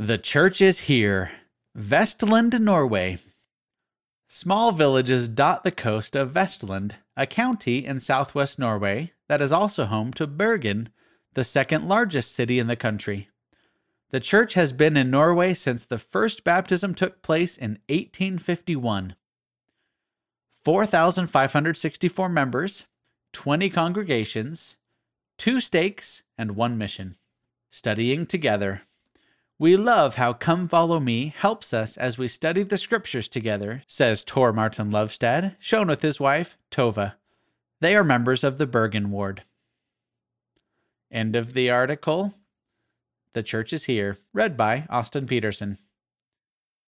The church is here, Vestland, Norway. Small villages dot the coast of Vestland, a county in southwest Norway that is also home to Bergen, the second largest city in the country. The church has been in Norway since the first baptism took place in 1851. 4,564 members, 20 congregations, two stakes, and one mission. Studying together. We love how Come Follow Me helps us as we study the scriptures together, says Tor Martin Lovestad, shown with his wife, Tova. They are members of the Bergen Ward. End of the article. The Church is Here, read by Austin Peterson.